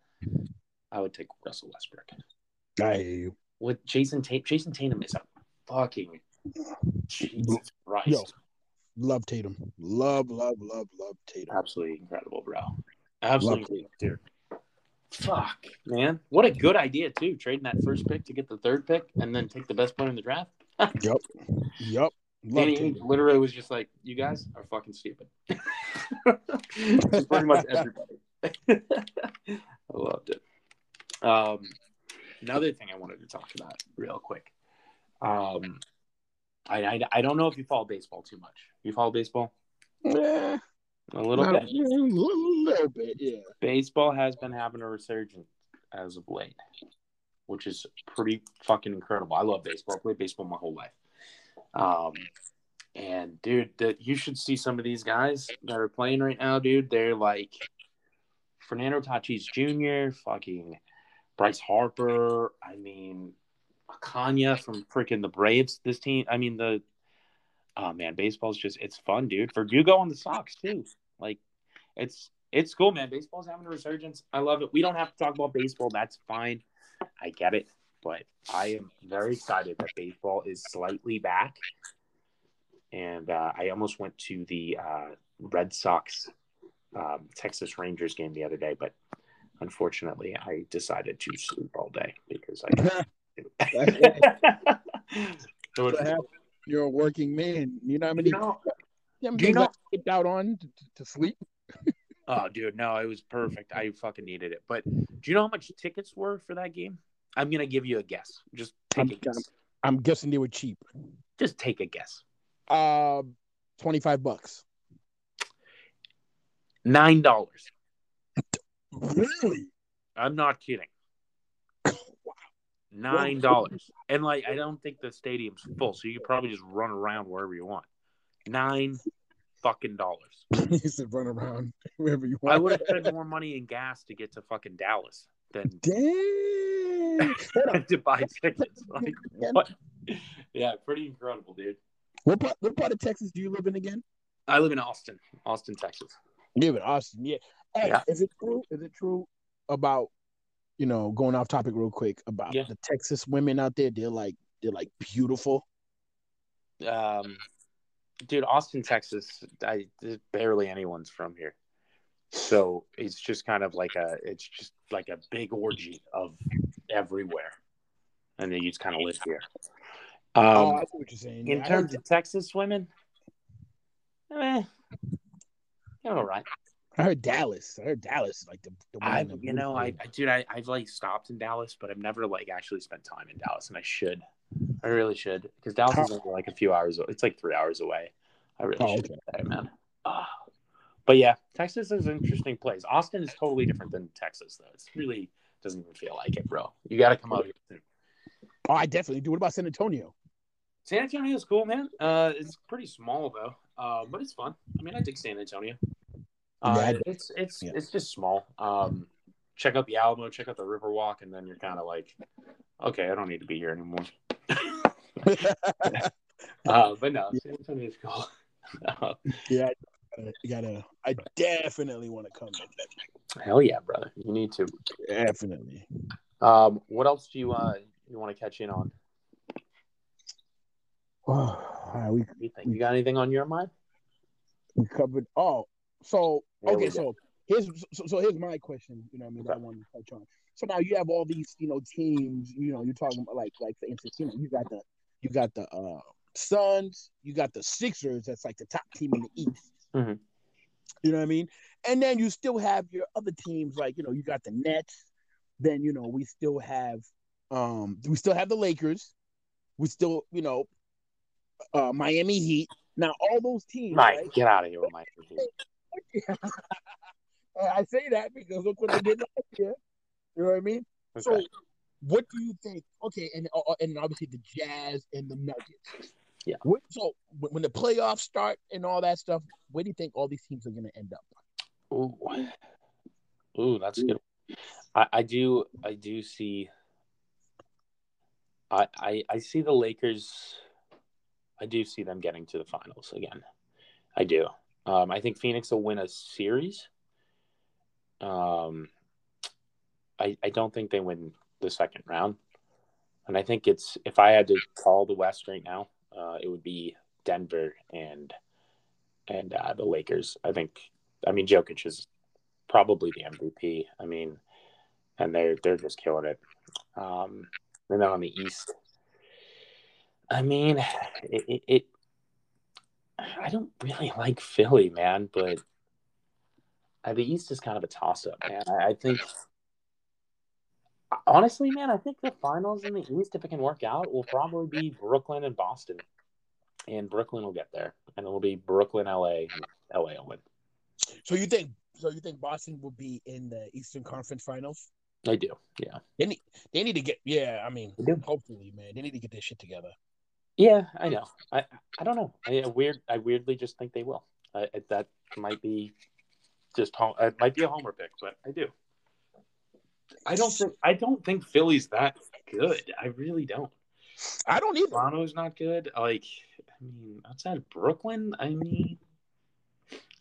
B: I would take Russell Westbrook.
C: I hear you.
B: With Jayson Tatum, Jayson Tatum is a fucking Jesus Christ.
C: Yo. Love Tatum. Love, love, love, love Tatum.
B: Absolutely incredible, bro. Absolutely, dude. Fuck, man. What a good idea, too. Trading that first pick to get the third pick and then take the best player in the draft.
C: yep. Yup.
B: Danny Ainge literally was just like, "You guys are fucking stupid." Pretty much everybody. I loved it. Um, another thing I wanted to talk about real quick. Um, I, I I don't know if you follow baseball too much. You follow baseball
C: Yeah.
B: a little
C: not-
B: bit.
C: A little bit, yeah.
B: Baseball has been having a resurgence as of late, which is pretty fucking incredible. I love baseball. I played baseball my whole life. Um, and dude, that you should see some of these guys that are playing right now, dude. They're like Fernando Tatis Jr., fucking Bryce Harper. I mean, Acuna from freaking the Braves. This team, I mean the. Oh man, baseball's just it's fun, dude. For Verdugo on the Sox too. Like, it's it's cool, man. Baseball's having a resurgence. I love it. We don't have to talk about baseball. That's fine. I get it. But I am very excited that baseball is slightly back. And uh, I almost went to the uh, Red Sox um, Texas Rangers game the other day, but unfortunately, I decided to sleep all day because I. So
C: What? You're a working man. You know how many
B: you know,
C: them
B: do you
C: things
B: know-
C: I skipped out on to, to sleep?
B: Oh, dude, no, it was perfect. I fucking needed it. But do you know how much tickets were for that game? I'm gonna give you a guess. Just take
C: I'm-
B: a guess.
C: I'm guessing they were cheap.
B: Just take a guess.
C: Um, twenty five bucks.
B: Nine dollars.
C: Really?
B: I'm not kidding. Nine dollars. And like I don't think the stadium's full, so you could probably just run around wherever you want. Nine fucking dollars.
C: you said run around wherever you want.
B: I would have spent more money in gas to get to fucking Dallas than
C: Damn. Hold on.
B: to buy tickets. Like,
C: Yeah.
B: what? Yeah, pretty incredible, dude.
C: What part, what part of Texas do you live in again?
B: I live in Austin, Austin, Texas.
C: live in Austin. Yeah. Hey,
B: Yeah.
C: Is it true? Is it true about you know going off topic real quick about
B: Yeah.
C: the Texas women out there? They're like they're like beautiful.
B: Um, dude, Austin, Texas. I there's barely anyone's from here, so it's just kind of like a it's just like a big orgy of everywhere, and then you just kind of live here. Um,
C: oh, I see what you're saying.
B: in
C: Yeah,
B: terms of Texas women, eh, you're all right.
C: I heard Dallas. I heard Dallas like the, the
B: I, you know, I. I dude, I, I've like stopped in Dallas, but I've never like actually spent time in Dallas, and I should. I really should, because Dallas is only like a few hours. It's like three hours away. I really
C: Oh,
B: should
C: okay.
B: say, man. Ah. But yeah, Texas is an interesting place. Austin is totally different than Texas, though. It's really doesn't even feel like it, bro. You got to come out here. Soon.
C: Oh, I definitely do. What about San Antonio?
B: San Antonio is cool, man. Uh, it's pretty small though, uh, but it's fun. I mean, I dig San Antonio. Uh,
C: Yeah,
B: it's it's
C: Yeah.
B: it's just small. Um, check out the Alamo, check out the Riverwalk, and then you're kind of like, okay, I don't need to be here anymore. uh, but no, San Antonio is cool.
C: Yeah, you gotta. I definitely want to come.
B: hell yeah, brother, you need to.
C: Definitely.
B: Um, what else do you uh you want to catch in on?
C: all right, we
B: you think? You got anything on your mind?
C: we covered. Oh, so
B: There
C: okay, so here's so, so here's my question. You know, what I mean, that I
B: Okay.
C: wanted to touch on. So now you have all these, you know, teams. You know, you're talking about like, like for instance, you know, you got the, you got the uh Suns, you got the Sixers. That's like the top team in the East.
B: Mhm.
C: You know what I mean? And then you still have your other teams, like you know, you got the Nets. Then you know, we still have, um, we still have the Lakers. We still, you know, uh, Miami Heat. Now all those teams,
B: Mike,
C: right?
B: get out of here with my.
C: I say that because look what they did last year. You know what I mean? So, what do you think? Okay, and uh, and obviously the Jazz and the Nuggets.
B: Yeah.
C: So when when the playoffs start and all that stuff, where do you think all these teams are going to end up?
B: Ooh, ooh, that's good. I, I do, I do see. I, I, I see the Lakers. I do see them getting to the finals again. I do. Um, I think Phoenix will win a series. Um, I, I don't think they win the second round, and I think it's if I had to call the West right now, uh, it would be Denver and and uh, the Lakers. I think. I mean, Jokic is probably the MVP. I mean, and they're they're just killing it. Um, and then on the East, I mean, it, it, it I don't really like Philly, man, but uh, the East is kind of a toss up, man. I, I think. Honestly, man, I think the finals in the East, if it can work out, will probably be Brooklyn and Boston, and Brooklyn will get there, and it will be Brooklyn, LA, and LA will win.
C: So you think? So you think Boston will be in the Eastern Conference Finals?
B: I do, yeah.
C: They need. They need to get. Yeah, I mean,
B: They
C: hopefully, man, they need to get their shit together.
B: Yeah, I know. I I don't know. I, I weird. I weirdly just think they will. I, I- that might be just home. It might be a homer pick, but I do. I don't think. I don't think Philly's that good. I really don't.
C: I don't either.
B: Toronto's not good. Like, I mean, outside of Brooklyn, I mean,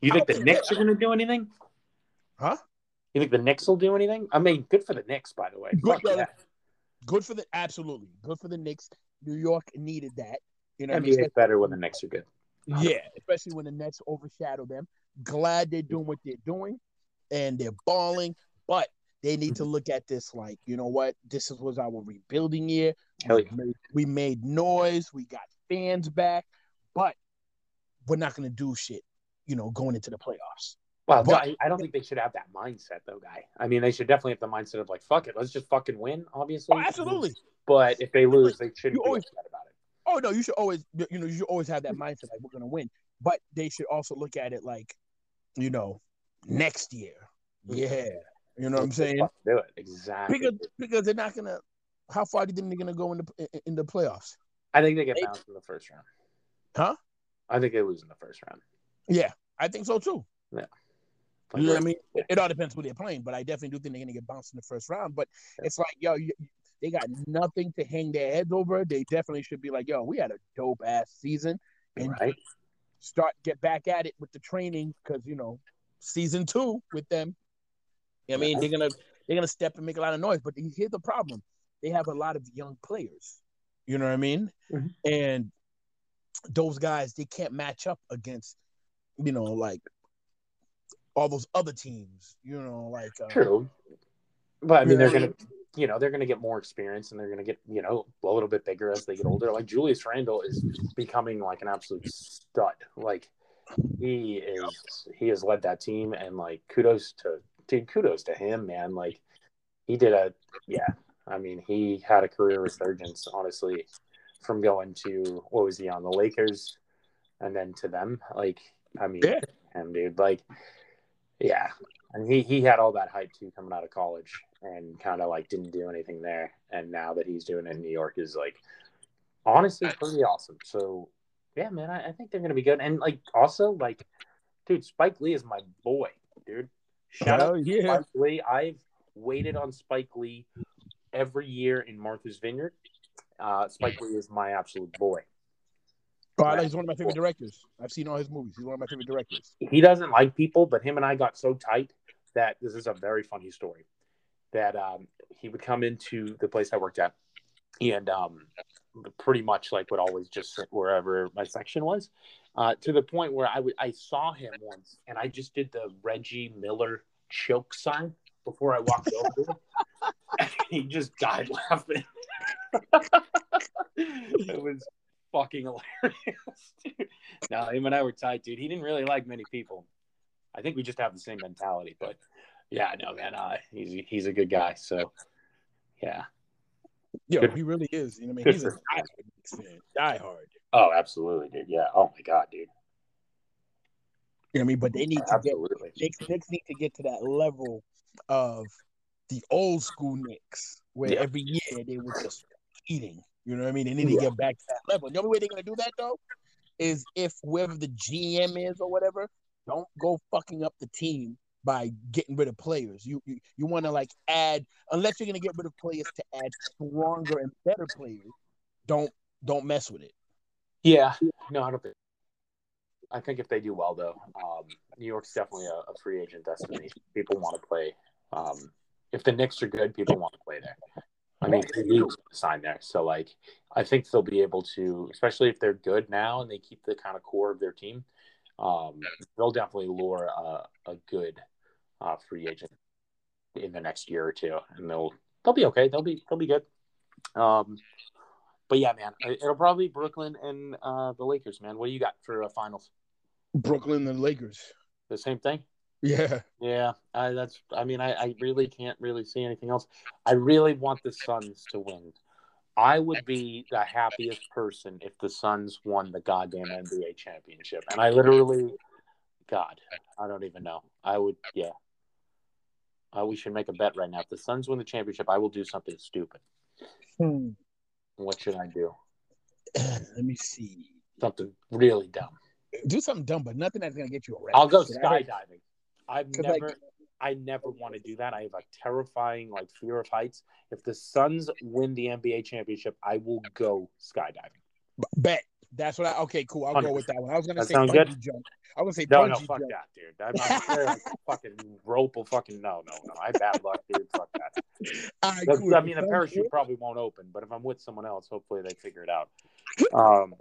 B: you think the Knicks are going to do anything?
C: Huh?
B: You think the Knicks will do anything? I mean, good for the Knicks, by the way.
C: Good, yeah. Good for the absolutely good for the Knicks. New York needed that. You know, what I mean?
B: Better when the Knicks are good.
C: Yeah, especially when the Nets overshadow them. Glad they're doing what they're doing and they're balling, but they need to mm-hmm. look at this like, you know what? This was our rebuilding year.
B: Hell
C: we, made, we made noise, we got fans back, but we're not going to do shit, you know, going into the playoffs.
B: Well,
C: But-
B: I, I don't think they should have that mindset, though, guy. I mean, they should definitely have the mindset of like, fuck it, let's just fucking win. Obviously,
C: Oh, absolutely.
B: But if they lose, they shouldn't
C: You
B: be
C: always-
B: upset about it.
C: Oh no, you should always you know you should always have that mindset like we're gonna win, but they should also look at it like, you know, next year. Mm-hmm. Yeah, you know what I'm saying?
B: Do it exactly.
C: Because because they're not gonna. How far do you think they're gonna go in the in, the playoffs?
B: I think they get bounced in the first round.
C: Huh?
B: I think they lose in the first round.
C: Yeah, I think so too.
B: Like,
C: You know I mean? It, it all depends who they're playing, but I definitely do think they're gonna get bounced in the first round. But it's like, yo, you, they got nothing to hang their heads over. They definitely should be like, yo, we had a dope ass season, and
B: right?
C: start get back at it with the training because you know season two with them. I mean, they're gonna they're gonna step and make a lot of noise. But here's the problem: they have a lot of young players. You know what I mean?
B: Mhm.
C: And those guys, they can't match up against, you know, like all those other teams. You know, like uh,
B: True. But I mean, they're gonna, you know, they're gonna get more experience and they're gonna get, you know, a little bit bigger as they get older. Like Julius Randle is becoming like an absolute stud. Like he is, he has led that team, and like kudos to, dude, kudos to him, man. Like he did a, yeah. I mean, he had a career resurgence, honestly, from going to what was he on the Lakers, and then to them. Like, I mean,
C: Yeah.
B: him, dude. Like, yeah, and he he had all that hype too coming out of college, and kind of like didn't do anything there. And now that he's doing it in New York is like honestly pretty awesome. So yeah, man, I, I think they're gonna be good. And like also like, dude, Spike Lee is my boy, dude. Shout
C: Hell
B: out to
C: yeah.
B: Spike Lee. I've waited on Spike Lee every year in Martha's Vineyard. Uh, Spike Lee is my absolute boy.
C: Oh, I like- he's one of my favorite directors. I've seen all his movies. He's one of my favorite directors.
B: he doesn't like people, but him and I got so tight that this is a very funny story. That um, he would come into the place I worked at, and um, pretty much like would always just sit wherever my section was, uh, to the point where I would I saw him once, and I just did the Reggie Miller choke sign before I walked over. And he just died laughing. it was fucking hilarious. Dude. No, him and I were tight, dude. He didn't really like many people. I think we just have the same mentality, but yeah, no, man, uh, he's he's a good guy. So yeah.
C: Yeah, he really is. You know what I mean? He's a diehard Knicks fan. Diehard.
B: Oh, absolutely, dude. Yeah. Oh my god, dude.
C: You know what I mean? But they need to get. Knicks, Knicks need to get to that level of the old school Knicks, where
B: Yeah.
C: every year they were just eating. You know what I mean? They need to get back to that level. The only way they're gonna do that though is if whoever the GM is or whatever don't go fucking up the team by getting rid of players. You you, you want to like add unless you're gonna get rid of players to add stronger and better players. Don't don't mess with it.
B: Yeah. No, I don't think. I think if they do well, though, um, New York's definitely a, a free agent destination. People want to play. Um, if the Knicks are good, people want to play there. I mean, he was signed there, so like, I think they'll be able to, especially if they're good now and they keep the kind of core of their team. Um, they'll definitely lure a, a good uh, free agent in the next year or two, and they'll they'll be okay. They'll be they'll be good. Um, but yeah, man, it- it'll probably be Brooklyn and uh, the Lakers, man. What do you got for uh, finals?
C: Brooklyn and the Lakers.
B: The same thing?
C: Yeah.
B: Yeah, I, that's. I mean, I, I really can't really see anything else. I really want the Suns to win. I would be the happiest person if the Suns won the goddamn NBA championship. And I literally, God, I don't even know. I would, yeah. Uh, we should make a bet right now. If the Suns win the championship, I will do something stupid.
C: Hmm.
B: What should I do?
C: Let me see.
B: Something really dumb.
C: Do something dumb, but nothing that's gonna get you arrested.
B: I'll go skydiving. I've never,
C: like-
B: I never want to do that. I have a terrifying like fear of heights. If the Suns win the NBA championship, I will go skydiving.
C: Bet. That's what I. Okay, cool. I'll go
B: 100%.
C: with that one. I was gonna
B: That
C: say bungee
B: good?
C: jump. I was gonna say
B: No, no, fuck
C: jump.
B: that, dude. I'm, I'm like fucking rope will fucking no, no, no. I have bad luck, dude. Fuck that.
C: Right, cool.
B: I mean, the parachute probably won't open, but if I'm with someone else, hopefully they figure it out. Um,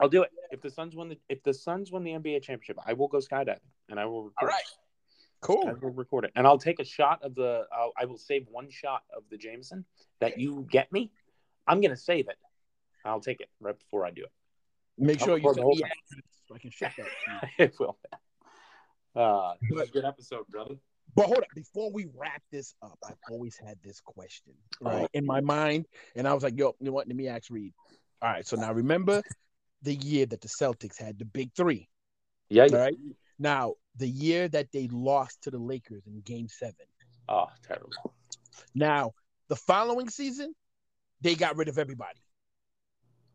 B: I'll do it. If the Suns win the if the Suns win the NBA championship, I will go skydiving and I will record.
C: All right. Cool.
B: I will record it, and I'll take a shot of the. I'll, I will save one shot of the Jameson that you get me. I'm gonna save it. I'll take it right before I do it.
C: Make sure you
B: record the
C: send me so I can ship that.
B: it will. Uh, it was a good episode, brother.
C: But hold up, before we wrap this up, I've always had this question right in my mind, and I was like, "Yo, you know what? Let me ask Reed." All right, so now remember the year that the Celtics had the big three.
B: Yeah.
C: All right. Now the year that they lost to the Lakers in Game Seven.
B: Oh, terrible.
C: Now the following season, they got rid of everybody.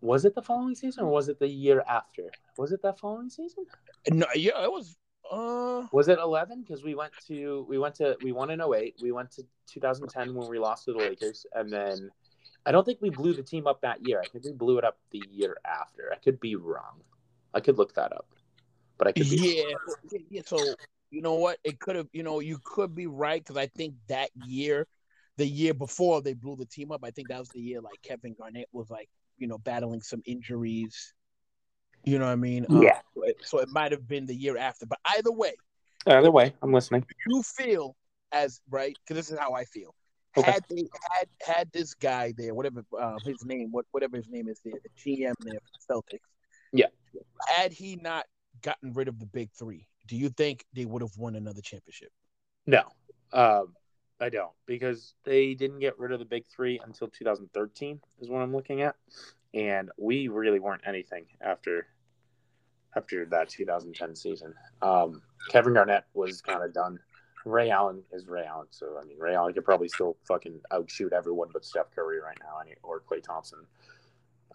B: Was it the following season or was it the year after? Was it that following season?
C: No, yeah, it was. Uh,
B: Was it 11? Because we went to we went to we won in 08. We went to 2010 when we lost to the Lakers, and then I don't think we blew the team up that year. I think we blew it up the year after. I could be wrong. I could look that up, but I could be.
C: yeah, yeah. So you know what? It could have. You know, you could be right because I think that year, the year before they blew the team up, I think that was the year like Kevin Garnett was like you know, battling some injuries. You know what I mean?
B: Yeah.
C: so it, so it might have been the year after. But either way,
B: Either way, I'm listening.
C: you feel as right because this is how I feel.
B: Okay.
C: Had they had had this guy there, whatever uh, his name, what whatever his name is there, the GM there for the Celtics.
B: Yeah.
C: Had he not gotten rid of the big three, do you think they would have won another championship?
B: No, um, I don't because they didn't get rid of the big three until 2013 is what I'm looking at, and we really weren't anything after after that 2010 season. Um, Kevin Garnett was kind of done. Ray Allen is Ray Allen, so I mean Ray Allen could probably still fucking outshoot everyone but Steph Curry right now, any- or Klay Thompson.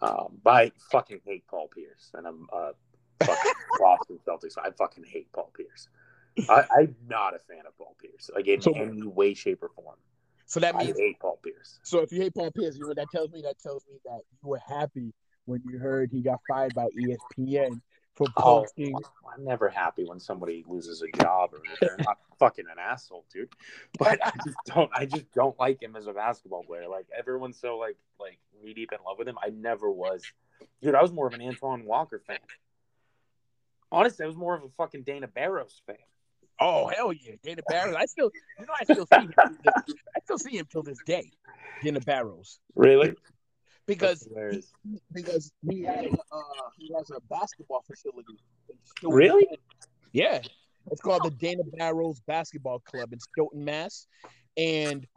B: Um, but I fucking hate Paul Pierce, and I'm uh, fucking Boston Celtics. I fucking hate Paul Pierce. I, I'm not a fan of Paul Pierce, like in
C: So-
B: any way, shape, or form.
C: So that means I
B: hate Paul Pierce.
C: so if you hate Paul Pierce, you know what that tells me? That tells me that you were happy when you heard he got fired by ESPN for
B: Oh,
C: posting.
B: I'm never happy when somebody loses a job or they're not fucking an asshole, dude. But I just don't. I just don't like him as a basketball player. Like everyone's so like like knee deep in love with him. I never was, dude. I was more of an Antoine Walker fan. Honestly, I was more of a fucking Dana Barros fan.
C: Oh hell yeah, Dana Barros. I still, you know, I still see him. I still see him till this day, Dana Barros,
B: Really?
C: because
B: Hilarious.
C: because he has uh he has a basketball facility.
B: Really?
C: Yeah, it's called the Dana Barros Basketball Club in Stoughton, Mass. And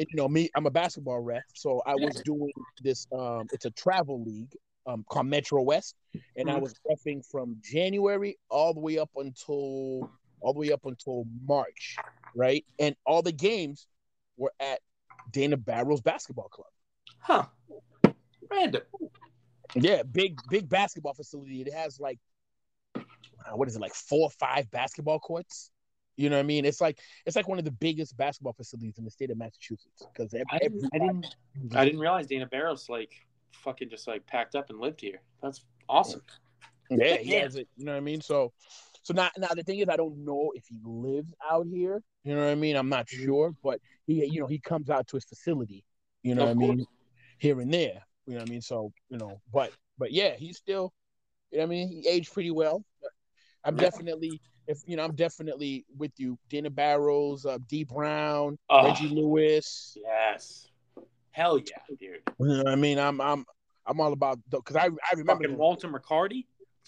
C: and, you know me, I'm a basketball ref, so I was doing this. Um, it's a travel league um called Metro West, and I
B: Mhm.
C: was refing from January all the way up until all the way up until March, right? And all the games were at Dana Barros Basketball Club.
B: Huh? Random.
C: Yeah, big big basketball facility. It has like uh, what is it like four or five basketball courts. You know what I mean? It's like it's like one of the biggest basketball facilities in the state of Massachusetts because
B: I didn't. I didn't. I didn't realize Dana Barros like fucking just like packed up and lived here. That's awesome.
C: yeah, he has it. You know what I mean? So so now now the thing is I don't know if he lives out here. You know what I mean? I'm not
B: Mhm.
C: sure, but he you know he comes out to his facility. You know
B: Of
C: what I mean? Here and there. You know what I mean? So you know, but but yeah, he's still. You know what I mean? He aged pretty well. I'm
B: Yeah.
C: definitely if you know I'm definitely with you. Dana Barros, uh, Dee Brown,
B: Oh.
C: Reggie Lewis.
B: Yes. Hell yeah, dude.
C: You know what I mean? I'm I'm I'm all about because I I remember
B: Walter McCarty.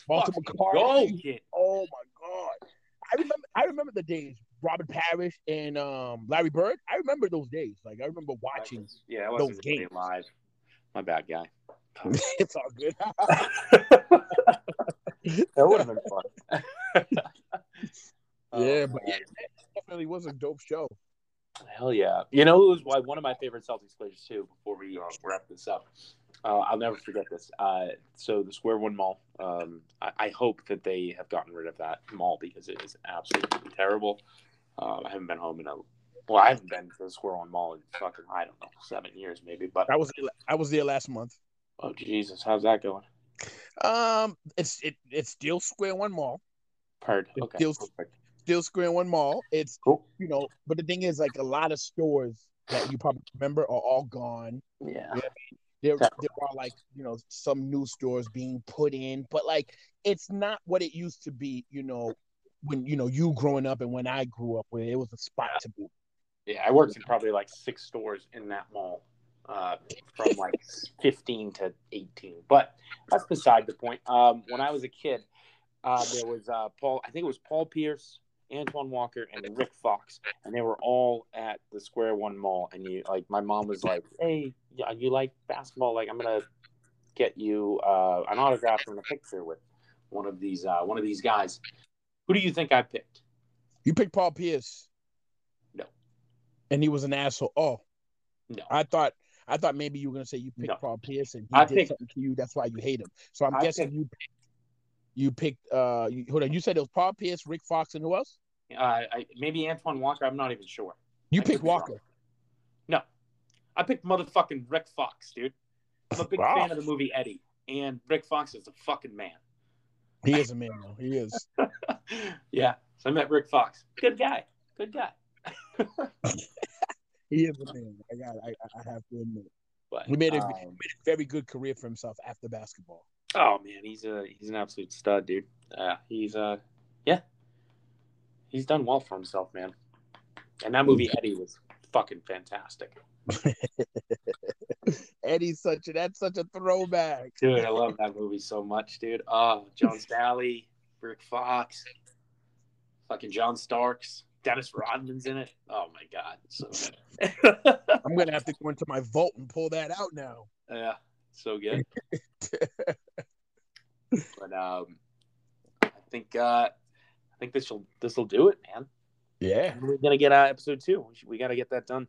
C: Walter McCarty.
B: Go, kid.
C: Oh my god. I remember I remember the days Robert Parish and um Larry Bird. I remember those days. Like I remember watching.
B: Yeah, I
C: those
B: wasn't really
C: games.
B: live. My bad, guy.
C: it's all good.
B: that would have been fun.
C: yeah,
B: Oh,
C: but yeah, that definitely was a dope show.
B: Hell yeah! You know, it was why one of my favorite Celtics players too. Before we uh, wrap this up, uh, I'll never forget this. Uh, so the Square One Mall. Um, I, I hope that they have gotten rid of that mall because it is absolutely terrible. Uh, I haven't been home in a well, I haven't been to the Square One Mall in fucking I don't know seven years maybe. But
C: I was I was there last month.
B: oh Jesus, how's that going?
C: Um, it's it it's still Square One Mall. It
B: Okay. perfect.
C: still Square One Mall. It's
B: Cool.
C: you know, but the thing is, like a lot of stores that you probably remember are all gone.
B: Yeah.
C: There,
B: Yeah.
C: There there are like you know some new stores being put in, but like it's not what it used to be. You know, when you know you growing up and when I grew up, where it was a spot to be.
B: Yeah, I worked in probably like six stores in that mall, uh, from like fifteen to eighteen. But that's beside the point. Um, when I was a kid, uh, there was uh, Paul. I think it was Paul Pierce, Antoine Walker, and Rick Fox, and they were all at the Square One Mall. And you like, my mom was like, "Hey, yeah, you like basketball? Like, I'm gonna get you uh, an autograph and a picture with one of these uh, one of these guys." Who do you think I picked?
C: You picked Paul Pierce.
B: No.
C: And he was an asshole. Oh,
B: No.
C: I thought I thought maybe you were gonna say you picked
B: No.
C: Paul Pierce and he
B: I
C: did
B: picked-
C: something to you. That's why you hate him. So I'm
B: I
C: guessing
B: picked-
C: you picked you picked uh you, hold on. You said it was Paul Pierce, Rick Fox, and who else?
B: Uh, I, maybe Antoine Walker. I'm not even sure.
C: You
B: I
C: picked. Walker.
B: No, I picked motherfucking Rick Fox, dude. I'm a big
C: Wow.
B: fan of the movie Eddie, and Rick Fox is a fucking man.
C: He is a man though. He is.
B: yeah, so I met Rick Fox. Good guy. Good guy.
C: He is a man. I got. I, I have to admit.
B: But
C: He made a,
B: um,
C: made a very good career for himself after basketball.
B: Oh man, he's a he's an absolute stud, dude. Yeah, he's uh yeah, he's done well for himself, man. And that movie Eddie was fucking fantastic,
C: Eddie's such a that's such a throwback.
B: dude. I love that movie so much, dude. Oh, John Salley, Rick Fox, fucking John Starks, Dennis Rodman's in it. Oh my god, so.
C: I'm gonna have to go into my vault and pull that out now.
B: Yeah, so good. but um, I think uh, I think this will this will do it, man.
C: Yeah,
B: We're gonna get uh, episode two. We, should- we got to get that done.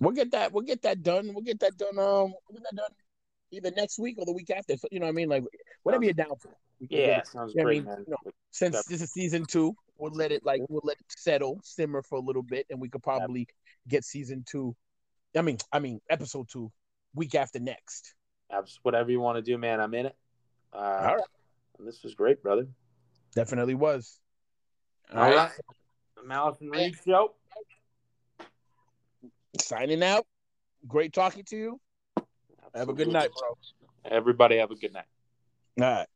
C: we'll get that. We'll get that done. We'll get that done. Um, we'll get that done either next week or the week after. So, you know what I mean? Like whatever you're down for. We can get
B: Yeah, sounds
C: Yeah, I
B: great,
C: mean,
B: man.
C: you know, Since this is season two, we'll let it like we'll let it settle, simmer for a little bit, and we could probably get season two. I mean, I mean episode two, week after next.
B: Abs- Whatever you want to do, man. I'm in it. Uh,
C: All right.
B: This was great, brother.
C: Definitely was.
B: All right. The Malice and Reed show.
C: Signing out. Great talking to you. Have a good night, bro.
B: Everybody have a good night.
C: All right.